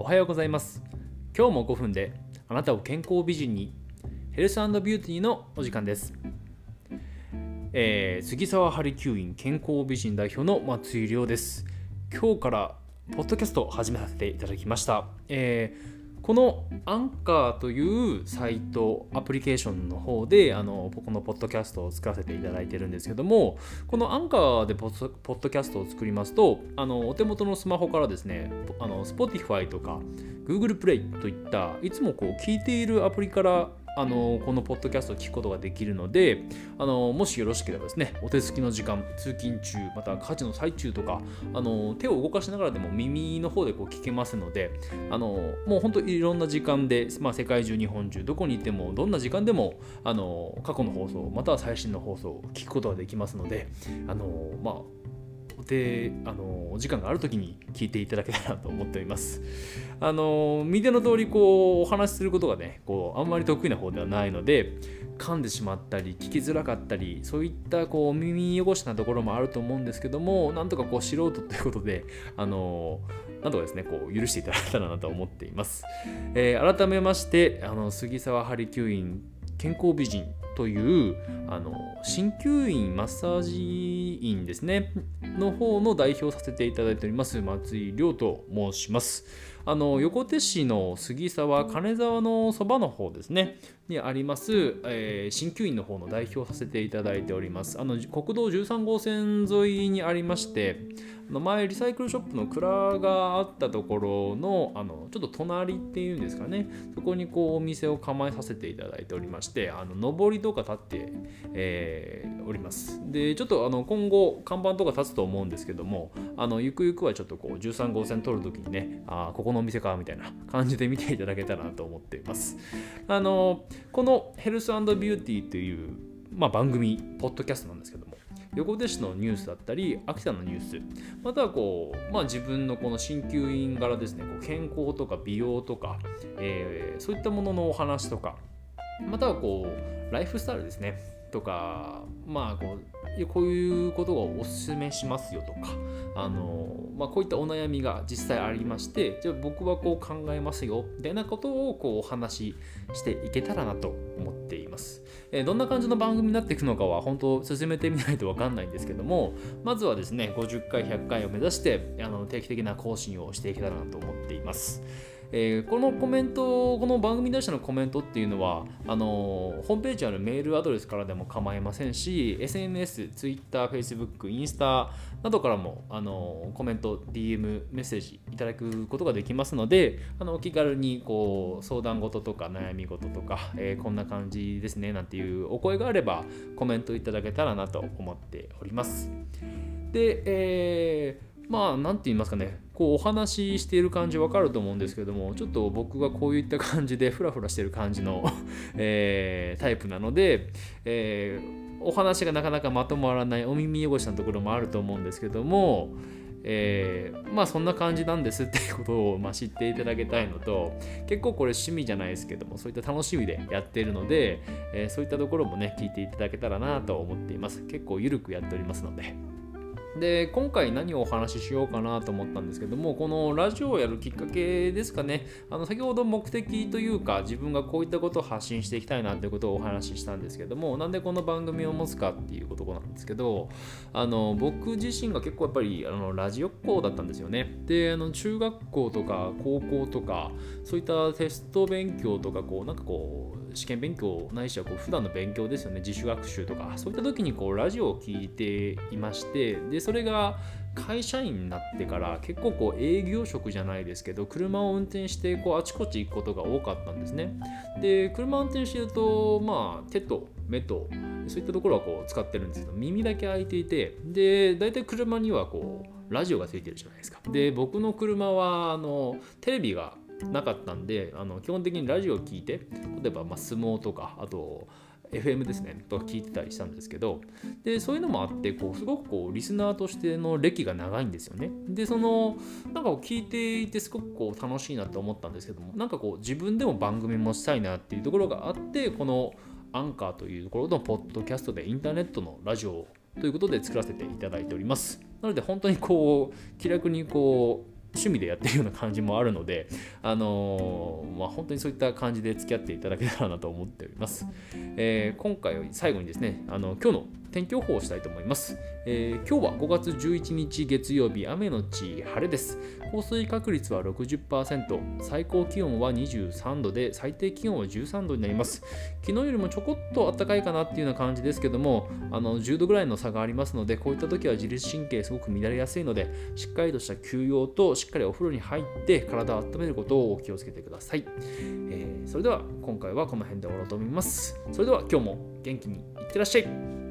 おはようございます。今日も5分であなたを健康美人にヘルスビューティーのお時間です、えー、杉沢ハリキューイン健康美人代表の松井亮です。今日からポッドキャストを始めさせていただきました、えーこのアンカーというサイトアプリケーションの方であのこのポッドキャストを作らせていただいてるんですけどもこのアンカーでポッドキャストを作りますとあのお手元のスマホからですねあの Spotify とか Google プレイといったいつもこう聞いているアプリからあのこのポッドキャストを聞くことができるのであのもしよろしければですねお手つきの時間通勤中また家事の最中とかあの手を動かしながらでも耳の方でこう聞けますのであのもう本当にいろんな時間で、まあ、世界中日本中どこにいてもどんな時間でもあの過去の放送または最新の放送を聞くことができますのであのまあであのお時間がある時に聞いていただけたらと思っております。あの見ての通りこうお話しすることがねこうあんまり得意な方ではないので噛んでしまったり聞きづらかったりそういったこう耳汚しなところもあると思うんですけどもなんとかこう素人ということであのなんとかですねこう許していただけたらなと思っています。えー、改めましてあの杉沢ハリキューイン健康美人というあの鍼灸院マッサージ院ですね。の方の代表させていただいております松井亮と申します。あの横手市の杉沢金沢のそばの方ですね。にあります、えー、鍼灸院の方の代表させていただいております。あの国道13号線沿いにありまして前リサイクルショップの蔵があったところのあのちょっと隣っていうんですかね。そこにこうお店を構えさせていただいておりましてあの上りとか立って、えー、おります。でちょっとあの今後看板とか立つと思うんですけどもあのゆくゆくはちょっとこう13号線通るときにねあここのお店かみたいな感じで見ていただけたらなと思っています。あのこのヘルスビューティーという、まあ、番組ポッドキャストなんですけども横手市のニュースだったり秋田のニュース。またはこう、まあ、自分のこの鍼灸院柄ですね。こう健康とか美容とか、えー、そういったもののお話とか。またはこうライフスタイルですね。とかまあこうこういうことがおすすめしますよとかあの、まあ、こういったお悩みが実際ありましてじゃあ僕はこう考えますよみたいなことをこうお話ししていけたらなと思っています、えー、どんな感じの番組になっていくのかは本当進めてみないと分かんないんですけどもまずはですね50回100回を目指してあの定期的な更新をしていけたらなと思っています。えー、このコメント、この番組出したのコメントっていうのは、あのホームページあるメールアドレスからでも構いませんし、SNS、Twitter、Facebook、インスタなどからも、あのコメント、DM、メッセージいただくことができますので、あのお気軽にこう相談事とか悩み事とか、えー、こんな感じですねなんていうお声があればコメントいただけたらなと思っております。で、えーまあ何て言いますかねこうお話ししている感じわかると思うんですけどもちょっと僕がこういった感じでフラフラしてる感じのえー、タイプなので、えー、お話がなかなかまとまらないお耳汚しなところもあると思うんですけどもえー、まあそんな感じなんですっていうことを、まあ、知っていただきたいのと結構これ趣味じゃないですけどもそういった楽しみでやっているので、えー、そういったところもね聞いていただけたらなと思っています。結構ゆるくやっておりますので。で今回何をお話ししようかなと思ったんですけどもこのラジオをやるきっかけですかね。あの先ほど目的というか自分がこういったことを発信していきたいなということをお話ししたんですけどもなんでこの番組を持つかっていうことなんですけどあの僕自身が結構やっぱりあのラジオっ子だったんですよね。であの中学校とか高校とかそういったテスト勉強とかこうなんかこう試験勉強ないしはこう普段の勉強ですよね。自主学習とか。そういった時にこうラジオを聞いていまして。でそれが会社員になってから結構こう営業職じゃないですけど車を運転してこうあちこち行くことが多かったんですね。で車を運転してるとまあ手と目とそういったところはこう使ってるんですけど耳だけ開いていて。で大体車にはこうラジオがついてるじゃないですか。で僕の車はあのテレビがなかったんであの基本的にラジオを聴いて例えばま相撲とかあと FM ですねとか聞いてたりしたんですけどでそういうのもあってこうすごくこうリスナーとしての歴が長いんですよね。でそのなんかを聞いていてすごくこう楽しいなと思ったんですけどもなんかこう自分でも番組もしたいなっていうところがあってこのアンカーというところのポッドキャストでインターネットのラジオということで作らせていただいております。なので本当にこう気楽にこう趣味でやってるような感じもあるので、あのー、まあ、本当にそういった感じで付き合っていただけたらなと思っております。えー、今回最後にですね、あの今日の天気予報をしたいと思います。えー、今日は5月11日月曜日、雨のち晴れです。降水確率は60%、最高気温は23度で、最低気温は13度になります。昨日よりもちょこっと暖かいかなっていうような感じですけども、あの10度ぐらいの差がありますので、こういった時は自律神経すごく乱れやすいので、しっかりとした休養としっかりお風呂に入って体を温めることを気をつけてください。えー、それでは今回はこの辺で終わろうと思います。それでは今日も元気にいってらっしゃい。